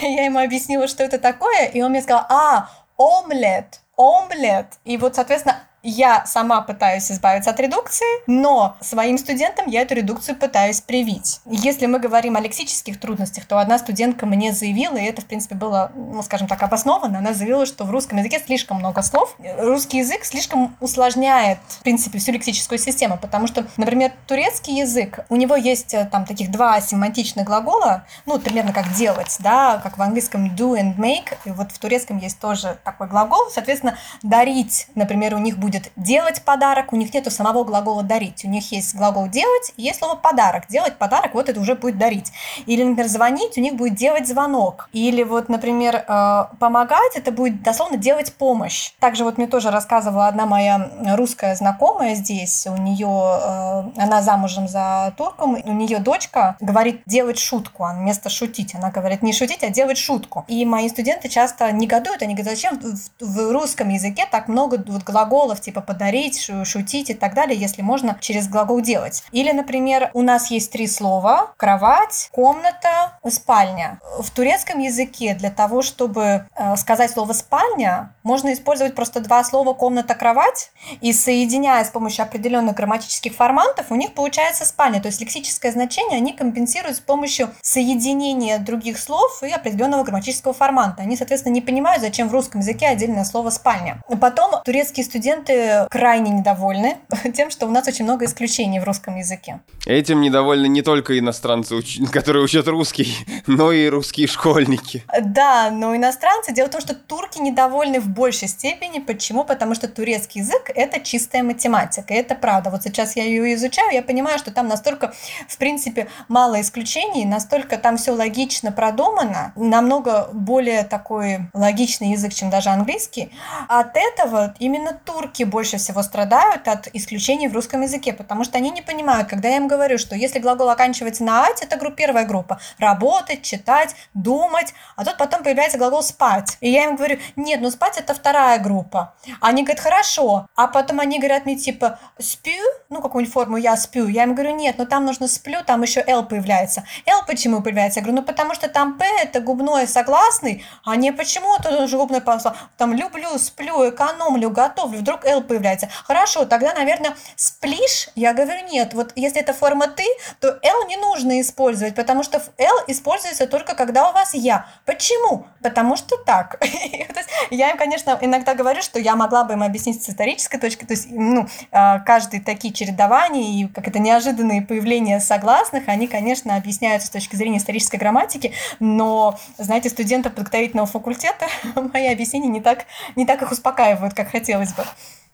Я ему объяснила, что это такое, и он мне сказал, а, омлет омлет. И вот, соответственно, я сама пытаюсь избавиться от редукции, но своим студентам я эту редукцию пытаюсь привить. Если мы говорим о лексических трудностях, то одна студентка мне заявила, и это, в принципе, было, ну, скажем так, обоснованно, она заявила, что в русском языке слишком много слов, русский язык слишком усложняет, в принципе, всю лексическую систему, потому что, например, турецкий язык, у него есть э, там таких два семантичных глагола, ну, примерно как делать, да, как в английском do and make, и вот в турецком есть тоже такой глагол, соответственно, дарить, например, у них будет будет делать подарок, у них нету самого глагола дарить. У них есть глагол делать, и есть слово подарок. Делать подарок, вот это уже будет дарить. Или, например, звонить, у них будет делать звонок. Или вот, например, э, помогать, это будет дословно делать помощь. Также вот мне тоже рассказывала одна моя русская знакомая здесь, у нее, э, она замужем за турком, у нее дочка говорит делать шутку, а вместо шутить, она говорит не шутить, а делать шутку. И мои студенты часто негодуют, они говорят, зачем в русском языке так много вот глаголов глаголов типа подарить, шутить и так далее, если можно через глагол делать. Или, например, у нас есть три слова – кровать, комната, спальня. В турецком языке для того, чтобы э, сказать слово «спальня», можно использовать просто два слова «комната», «кровать», и соединяя с помощью определенных грамматических формантов, у них получается спальня. То есть лексическое значение они компенсируют с помощью соединения других слов и определенного грамматического форманта. Они, соответственно, не понимают, зачем в русском языке отдельное слово «спальня». Потом турецкие студенты студенты крайне недовольны тем, что у нас очень много исключений в русском языке. Этим недовольны не только иностранцы, которые учат русский, но и русские школьники. Да, но иностранцы. Дело в том, что турки недовольны в большей степени. Почему? Потому что турецкий язык – это чистая математика. И это правда. Вот сейчас я ее изучаю, я понимаю, что там настолько, в принципе, мало исключений, настолько там все логично продумано, намного более такой логичный язык, чем даже английский. От этого именно турки турки больше всего страдают от исключений в русском языке, потому что они не понимают, когда я им говорю, что если глагол оканчивается на «ать», это группа, первая группа. Работать, читать, думать, а тут потом появляется глагол «спать». И я им говорю, нет, ну спать – это вторая группа. Они говорят, хорошо. А потом они говорят мне типа «спю», ну какую-нибудь форму «я сплю». Я им говорю, нет, ну там нужно «сплю», там еще «л» появляется. «Л» почему появляется? Я говорю, ну потому что там «п» – это губной согласный, а не почему это уже губное посло. Там «люблю», «сплю», «экономлю», «готовлю». Вдруг «л» появляется. Хорошо, тогда, наверное, «сплишь»? Я говорю, нет. Вот если это форма «ты», то «л» не нужно использовать, потому что «л» используется только когда у вас «я». Почему? Потому что так. я им, конечно, иногда говорю, что я могла бы им объяснить с исторической точки, то есть, ну, а, каждые такие чередования и как это неожиданные появления согласных, они, конечно, объясняются с точки зрения исторической грамматики, но, знаете, студентов подготовительного факультета мои объяснения не так, не так их успокаивают, как хотелось бы.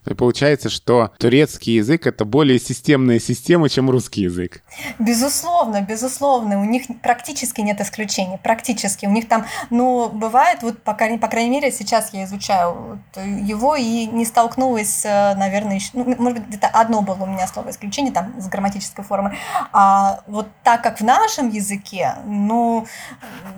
И получается, что турецкий язык — это более системная система, чем русский язык. Безусловно, безусловно. У них практически нет исключений. Практически. У них там, ну, бывает, вот, по, по крайней мере, сейчас я изучаю его и не столкнулась, наверное, еще, ну, может быть, где-то одно было у меня слово исключение, там, с грамматической формы. А вот так как в нашем языке, ну,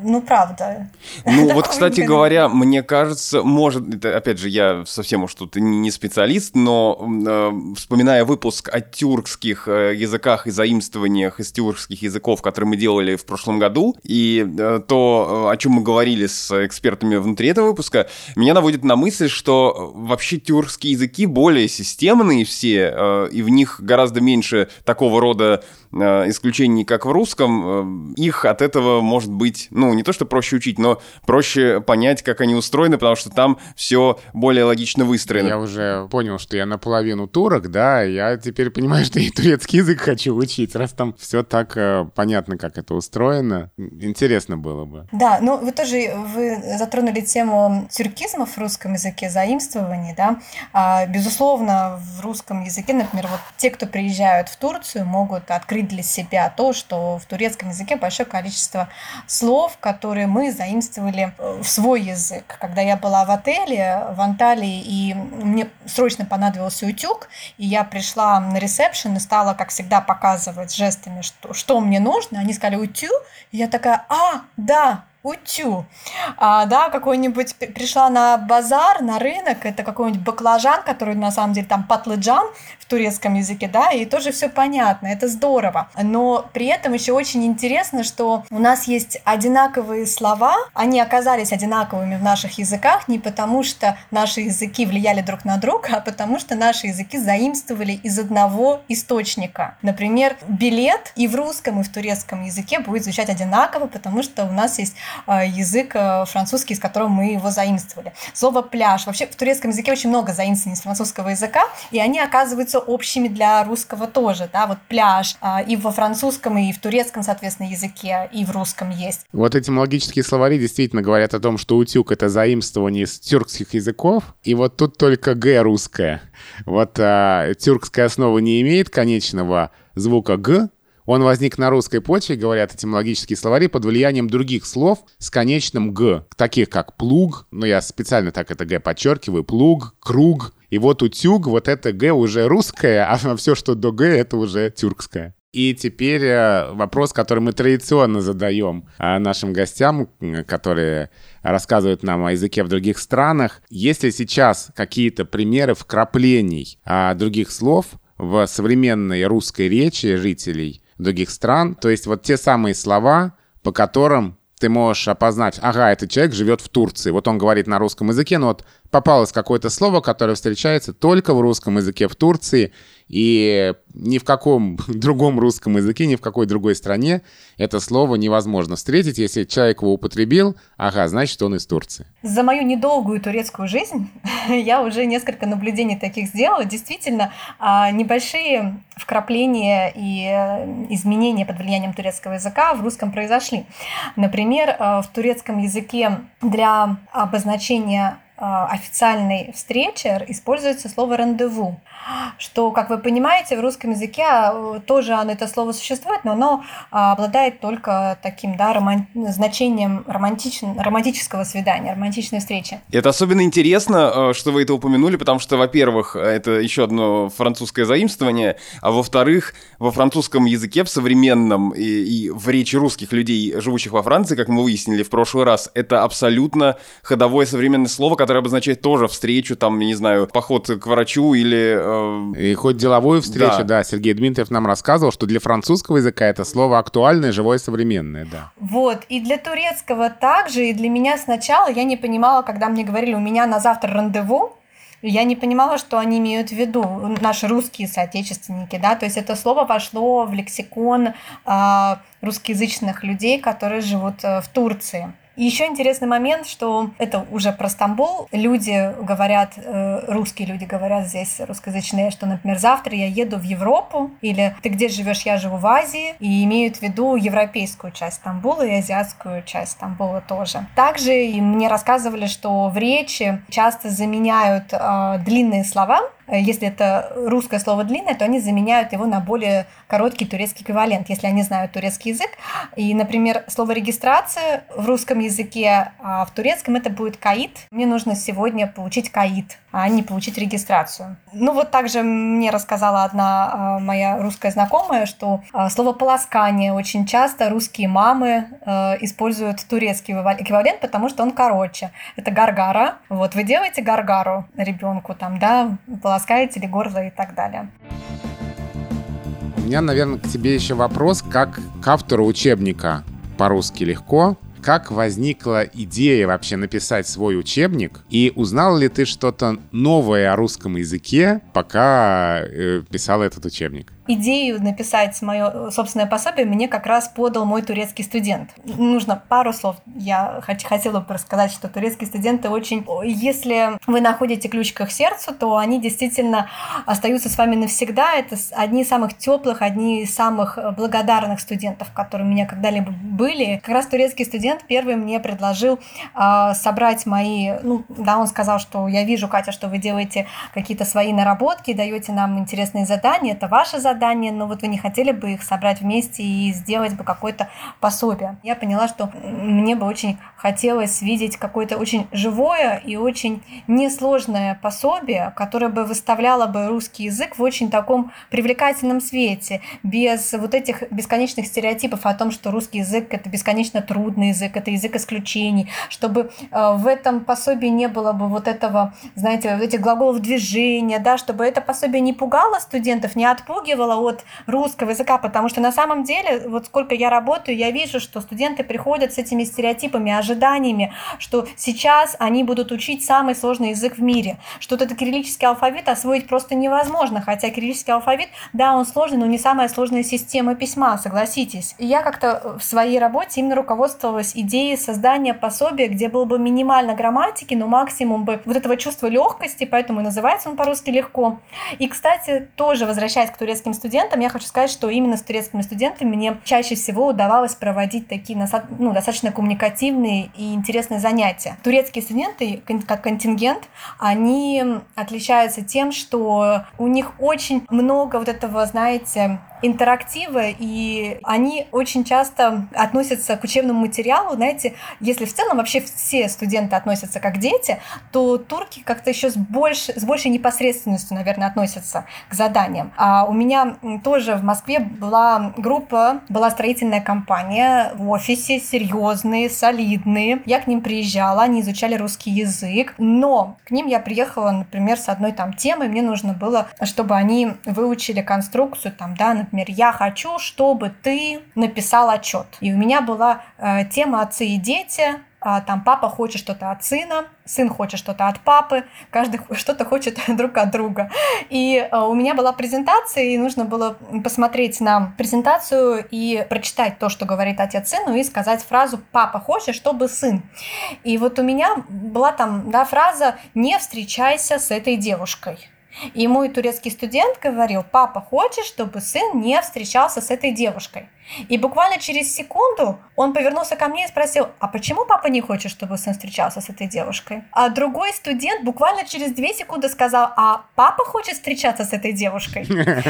ну, правда. Ну, вот, кстати говоря, мне кажется, может, опять же, я совсем уж тут не специалист, специалист, но э, вспоминая выпуск о тюркских э, языках и заимствованиях из тюркских языков, который мы делали в прошлом году, и э, то, о чем мы говорили с экспертами внутри этого выпуска, меня наводит на мысль, что вообще тюркские языки более системные все, и в них гораздо меньше такого рода исключений, как в русском, их от этого может быть, ну, не то что проще учить, но проще понять, как они устроены, потому что там все более логично выстроено. Я уже понял, что я наполовину турок, да, я теперь понимаю, что и турецкий язык хочу учить, раз там все так э, понятно, как это устроено. Интересно было бы. Да, ну вы тоже вы затронули тему тюркизма в русском языке, заимствований, да. А, безусловно, в русском языке, например, вот те, кто приезжают в Турцию, могут открыть для себя то, что в турецком языке большое количество слов, которые мы заимствовали э, в свой язык. Когда я была в отеле в Анталии, и мне срочно понадобился утюг, и я пришла на ресепшн и стала, как всегда, показывать жестами, что, что мне нужно, они сказали «утю», и я такая «а, да, утю. А, да, какой-нибудь пришла на базар, на рынок, это какой-нибудь баклажан, который на самом деле там патлыджан в турецком языке, да, и тоже все понятно, это здорово. Но при этом еще очень интересно, что у нас есть одинаковые слова, они оказались одинаковыми в наших языках не потому, что наши языки влияли друг на друга, а потому что наши языки заимствовали из одного источника. Например, билет и в русском, и в турецком языке будет звучать одинаково, потому что у нас есть Э, язык э, французский, из которого мы его заимствовали. Слово «пляж». Вообще в турецком языке очень много заимствований из французского языка, и они оказываются общими для русского тоже. Да? Вот «пляж» э, и во французском, и в турецком, соответственно, языке, и в русском есть. Вот этимологические словари действительно говорят о том, что утюг — это заимствование из тюркских языков, и вот тут только «г» русская. Вот а, тюркская основа не имеет конечного звука «г», он возник на русской почве, говорят этимологические словари, под влиянием других слов с конечным «г», таких как «плуг», ну я специально так это «г» подчеркиваю, «плуг», «круг», и вот утюг, вот это «г» уже русское, а все, что до «г», это уже тюркское. И теперь э, вопрос, который мы традиционно задаем э, нашим гостям, которые рассказывают нам о языке в других странах. Есть ли сейчас какие-то примеры вкраплений а, других слов в современной русской речи жителей, других стран. То есть вот те самые слова, по которым ты можешь опознать, ага, этот человек живет в Турции. Вот он говорит на русском языке, но вот попалось какое-то слово, которое встречается только в русском языке в Турции, и ни в каком другом русском языке, ни в какой другой стране это слово невозможно встретить. Если человек его употребил, ага, значит, он из Турции. За мою недолгую турецкую жизнь я уже несколько наблюдений таких сделала. Действительно, а, небольшие вкрапления и э, изменения под влиянием турецкого языка в русском произошли. Например, э, в турецком языке для обозначения официальной встрече используется слово «рандеву», что, как вы понимаете, в русском языке а, тоже оно, это слово существует, но оно обладает только таким да, роман... значением романтич... романтического свидания, романтичной встречи. Это особенно интересно, что вы это упомянули, потому что, во-первых, это еще одно французское заимствование, а во-вторых, во французском языке в современном и, и в речи русских людей, живущих во Франции, как мы выяснили в прошлый раз, это абсолютно ходовое современное слово, которое обозначает тоже встречу, там, я не знаю, поход к врачу или... Э... И хоть деловую встречу, да. да, Сергей Дмитриев нам рассказывал, что для французского языка это слово актуальное, живое, современное, да. Вот, и для турецкого также, и для меня сначала я не понимала, когда мне говорили, у меня на завтра рандеву, я не понимала, что они имеют в виду, наши русские соотечественники, да, то есть это слово вошло в лексикон э, русскоязычных людей, которые живут э, в Турции. И еще интересный момент, что это уже про Стамбул. Люди говорят, э, русские люди говорят здесь русскоязычные, что, например, завтра я еду в Европу, или ты где живешь, я живу в Азии, и имеют в виду европейскую часть Стамбула и азиатскую часть Стамбула тоже. Также мне рассказывали, что в речи часто заменяют э, длинные слова если это русское слово длинное, то они заменяют его на более короткий турецкий эквивалент, если они знают турецкий язык. И, например, слово регистрация в русском языке, а в турецком это будет каид. Мне нужно сегодня получить каид, а не получить регистрацию. Ну вот также мне рассказала одна а, моя русская знакомая, что а, слово полоскание очень часто русские мамы э, используют турецкий эквивалент, потому что он короче. Это гаргара. Вот вы делаете гаргару ребенку там, да, полоскаете ли горло и так далее. У меня, наверное, к тебе еще вопрос, как к автору учебника по-русски легко. Как возникла идея вообще написать свой учебник? И узнал ли ты что-то новое о русском языке, пока э, писал этот учебник? Идею написать мое собственное пособие мне как раз подал мой турецкий студент. Нужно пару слов. Я хотела бы рассказать, что турецкие студенты очень... Если вы находите ключ к их сердцу, то они действительно остаются с вами навсегда. Это одни из самых теплых, одни из самых благодарных студентов, которые у меня когда-либо были. Как раз турецкий студент первый мне предложил э, собрать мои... Ну, да, он сказал, что я вижу, Катя, что вы делаете какие-то свои наработки, даете нам интересные задания. Это ваши задания задания, но вот вы не хотели бы их собрать вместе и сделать бы какое-то пособие. Я поняла, что мне бы очень хотелось видеть какое-то очень живое и очень несложное пособие, которое бы выставляло бы русский язык в очень таком привлекательном свете, без вот этих бесконечных стереотипов о том, что русский язык это бесконечно трудный язык, это язык исключений, чтобы э, в этом пособии не было бы вот этого, знаете, этих глаголов движения, да, чтобы это пособие не пугало студентов, не отпугивало, отпугивала от русского языка, потому что на самом деле, вот сколько я работаю, я вижу, что студенты приходят с этими стереотипами, ожиданиями, что сейчас они будут учить самый сложный язык в мире, что вот этот кириллический алфавит освоить просто невозможно, хотя кириллический алфавит, да, он сложный, но не самая сложная система письма, согласитесь. И я как-то в своей работе именно руководствовалась идеей создания пособия, где было бы минимально грамматики, но максимум бы вот этого чувства легкости, поэтому и называется он по-русски легко. И, кстати, тоже возвращаясь к турецким студентам, я хочу сказать, что именно с турецкими студентами мне чаще всего удавалось проводить такие ну, достаточно коммуникативные и интересные занятия. Турецкие студенты, как контингент, они отличаются тем, что у них очень много вот этого, знаете, интерактива, и они очень часто относятся к учебному материалу, знаете, если в целом вообще все студенты относятся как дети, то турки как-то еще с, больш, с большей непосредственностью, наверное, относятся к заданиям. А у меня тоже в Москве была группа, была строительная компания в офисе, серьезные, солидные. Я к ним приезжала, они изучали русский язык, но к ним я приехала, например, с одной там темой, мне нужно было, чтобы они выучили конструкцию, там, да, например, я хочу, чтобы ты написал отчет. И у меня была э, тема отцы и дети, а, там папа хочет что-то от сына, сын хочет что-то от папы, каждый что-то хочет друг от друга. И э, у меня была презентация, и нужно было посмотреть на презентацию и прочитать то, что говорит отец сыну, и сказать фразу «папа хочет, чтобы сын». И вот у меня была там да, фраза «не встречайся с этой девушкой». И мой турецкий студент говорил, папа хочет, чтобы сын не встречался с этой девушкой. И буквально через секунду он повернулся ко мне и спросил, а почему папа не хочет, чтобы сын встречался с этой девушкой? А другой студент буквально через две секунды сказал, а папа хочет встречаться с этой девушкой?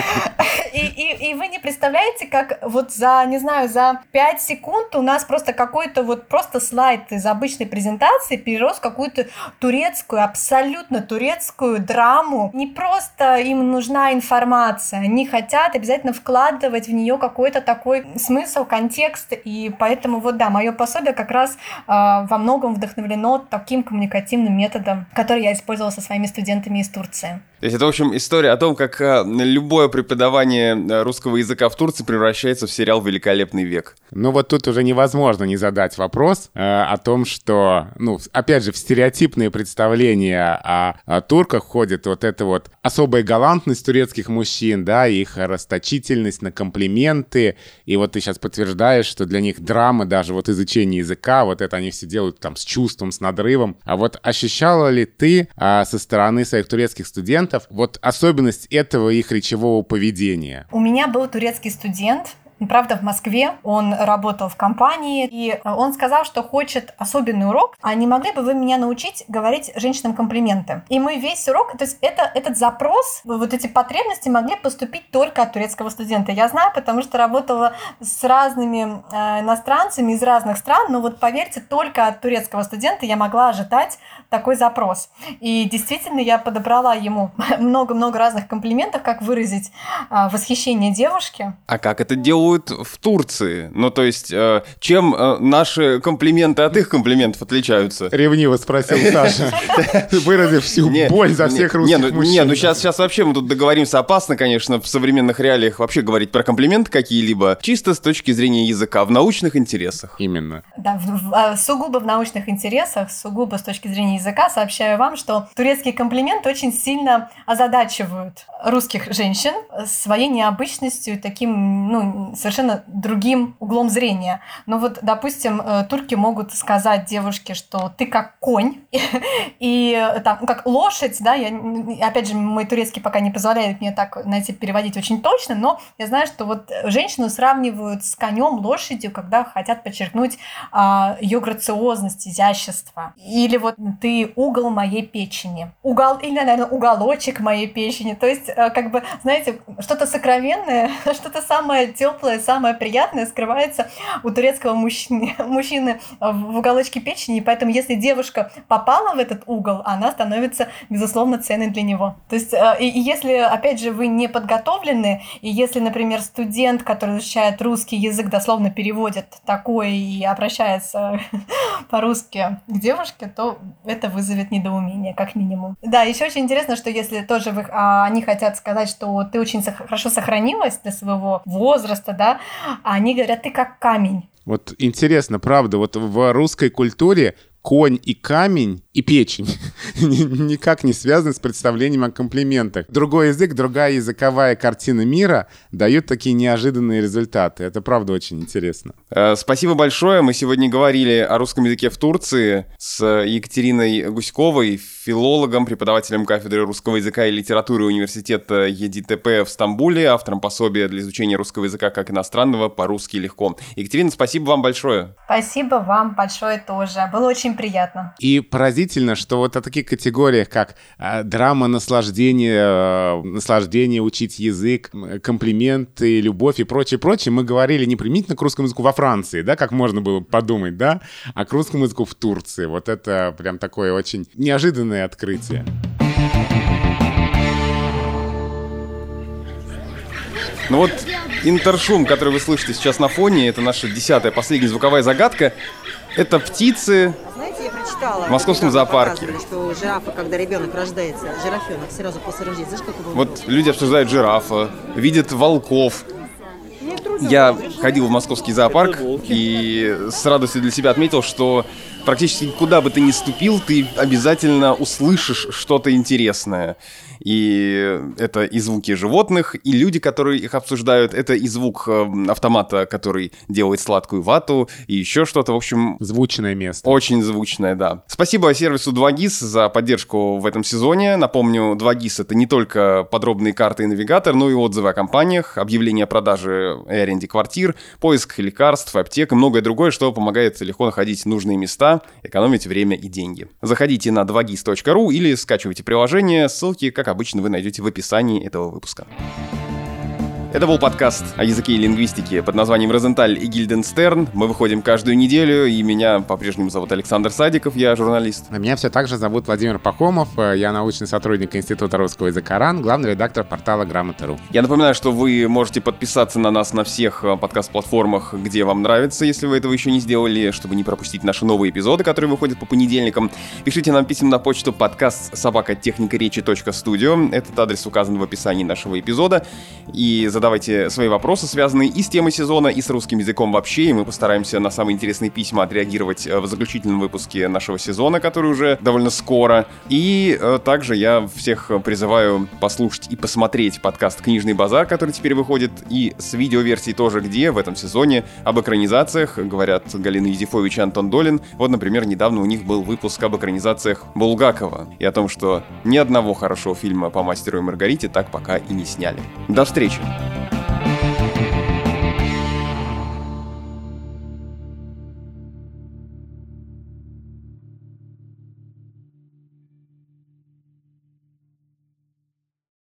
И, и, и вы не представляете, как вот за, не знаю, за пять секунд у нас просто какой-то вот просто слайд из обычной презентации перерос в какую-то турецкую, абсолютно турецкую драму. Не просто им нужна информация, они хотят обязательно вкладывать в нее какой-то такой смысл, контекст, и поэтому вот да, мое пособие как раз э, во многом вдохновлено таким коммуникативным методом, который я использовала со своими студентами из Турции. То есть это, в общем, история о том, как э, любое преподавание э, русского языка в Турции превращается в сериал «Великолепный век». Ну вот тут уже невозможно не задать вопрос э, о том, что, ну, опять же, в стереотипные представления о, о турках входит вот эта вот особая галантность турецких мужчин, да, их расточительность на комплименты, и вот ты сейчас подтверждаешь, что для них драма, даже вот изучение языка, вот это они все делают там с чувством, с надрывом. А вот ощущала ли ты а, со стороны своих турецких студентов студентов, вот особенность этого их речевого поведения? У меня был турецкий студент, Правда, в Москве он работал в компании, и он сказал, что хочет особенный урок, а не могли бы вы меня научить говорить женщинам комплименты? И мы весь урок, то есть это, этот запрос, вот эти потребности могли поступить только от турецкого студента. Я знаю, потому что работала с разными э, иностранцами из разных стран, но вот поверьте, только от турецкого студента я могла ожидать такой запрос. И действительно, я подобрала ему много-много разных комплиментов, как выразить э, восхищение девушки. А как это делают в Турции? Ну, то есть, э, чем э, наши комплименты от их комплиментов отличаются? Ревниво спросил Саша, выразив всю боль за всех русских ну, мужчин. Не, ну сейчас, сейчас вообще мы тут договоримся опасно, конечно, в современных реалиях вообще говорить про комплименты какие-либо, чисто с точки зрения языка, в научных интересах. Именно. Да, а, сугубо в научных интересах, сугубо с точки зрения языка, сообщаю вам, что турецкие комплименты очень сильно озадачивают русских женщин своей необычностью, таким, ну, совершенно другим углом зрения. Но вот, допустим, э, турки могут сказать девушке, что ты как конь, и э, там, ну, как лошадь, да, я, опять же, мой турецкий пока не позволяет мне так, знаете, переводить очень точно, но я знаю, что вот женщину сравнивают с конем, лошадью, когда хотят подчеркнуть а, ее грациозность, изящество. Или вот ты угол моей печени. Угол, или, наверное, уголочек моей печени. То есть, э, как бы, знаете, что-то сокровенное, что-то самое теплое, теплое, самое приятное скрывается у турецкого мужчины, мужчины в уголочке печени, и поэтому если девушка попала в этот угол, она становится, безусловно, ценной для него. То есть, э, и, и если, опять же, вы не подготовлены, и если, например, студент, который изучает русский язык, дословно переводит такое и обращается по-русски к девушке, то это вызовет недоумение, как минимум. Да, еще очень интересно, что если тоже вы, а, они хотят сказать, что ты очень хорошо сохранилась для своего возраста, да, а они говорят, ты как камень. Вот интересно, правда, вот в русской культуре конь и камень и печень никак не связаны с представлением о комплиментах. Другой язык, другая языковая картина мира дают такие неожиданные результаты. Это правда очень интересно. Э, спасибо большое. Мы сегодня говорили о русском языке в Турции с Екатериной Гуськовой, филологом, преподавателем кафедры русского языка и литературы университета ЕДТП в Стамбуле, автором пособия для изучения русского языка как иностранного по-русски легко. Екатерина, спасибо вам большое. Спасибо вам большое тоже. Было очень приятно. И поразительно, что вот о таких категориях, как э, драма, наслаждение, э, наслаждение учить язык, комплименты, любовь и прочее, прочее, мы говорили не применительно к русскому языку во Франции, да, как можно было подумать, да, а к русскому языку в Турции. Вот это прям такое очень неожиданное открытие. Ну вот интершум, который вы слышите сейчас на фоне, это наша десятая, последняя звуковая загадка. Это птицы Знаете, я прочитала в московском зоопарке. что жирафа, когда ребенок рождается, жирафенок сразу после рождения, знаешь, как его Вот люди обсуждают жирафа, видят волков. Я ходил в московский зоопарк и с радостью для себя отметил, что практически куда бы ты ни ступил, ты обязательно услышишь что-то интересное. И это и звуки животных, и люди, которые их обсуждают, это и звук э, автомата, который делает сладкую вату, и еще что-то, в общем... Звучное место. Очень звучное, да. Спасибо сервису 2GIS за поддержку в этом сезоне. Напомню, 2GIS — это не только подробные карты и навигатор, но и отзывы о компаниях, объявление о продаже и аренде квартир, поиск лекарств, аптек и многое другое, что помогает легко находить нужные места, экономить время и деньги. Заходите на 2gis.ru или скачивайте приложение, ссылки, как обычно, вы найдете в описании этого выпуска. Это был подкаст о языке и лингвистике под названием «Розенталь и Гильденстерн». Мы выходим каждую неделю, и меня по-прежнему зовут Александр Садиков, я журналист. А меня все так же зовут Владимир Пахомов, я научный сотрудник Института русского языка РАН, главный редактор портала Грамота.ру. Я напоминаю, что вы можете подписаться на нас на всех э, подкаст-платформах, где вам нравится, если вы этого еще не сделали, чтобы не пропустить наши новые эпизоды, которые выходят по понедельникам. Пишите нам письма на почту подкаст собакатехникаречи.студио. Этот адрес указан в описании нашего эпизода. И задавайте задавайте свои вопросы, связанные и с темой сезона, и с русским языком вообще, и мы постараемся на самые интересные письма отреагировать э, в заключительном выпуске нашего сезона, который уже довольно скоро. И э, также я всех призываю послушать и посмотреть подкаст «Книжный базар», который теперь выходит, и с видеоверсией тоже, где в этом сезоне об экранизациях говорят Галина Юзефович и Антон Долин. Вот, например, недавно у них был выпуск об экранизациях Булгакова и о том, что ни одного хорошего фильма по «Мастеру и Маргарите» так пока и не сняли. До встречи!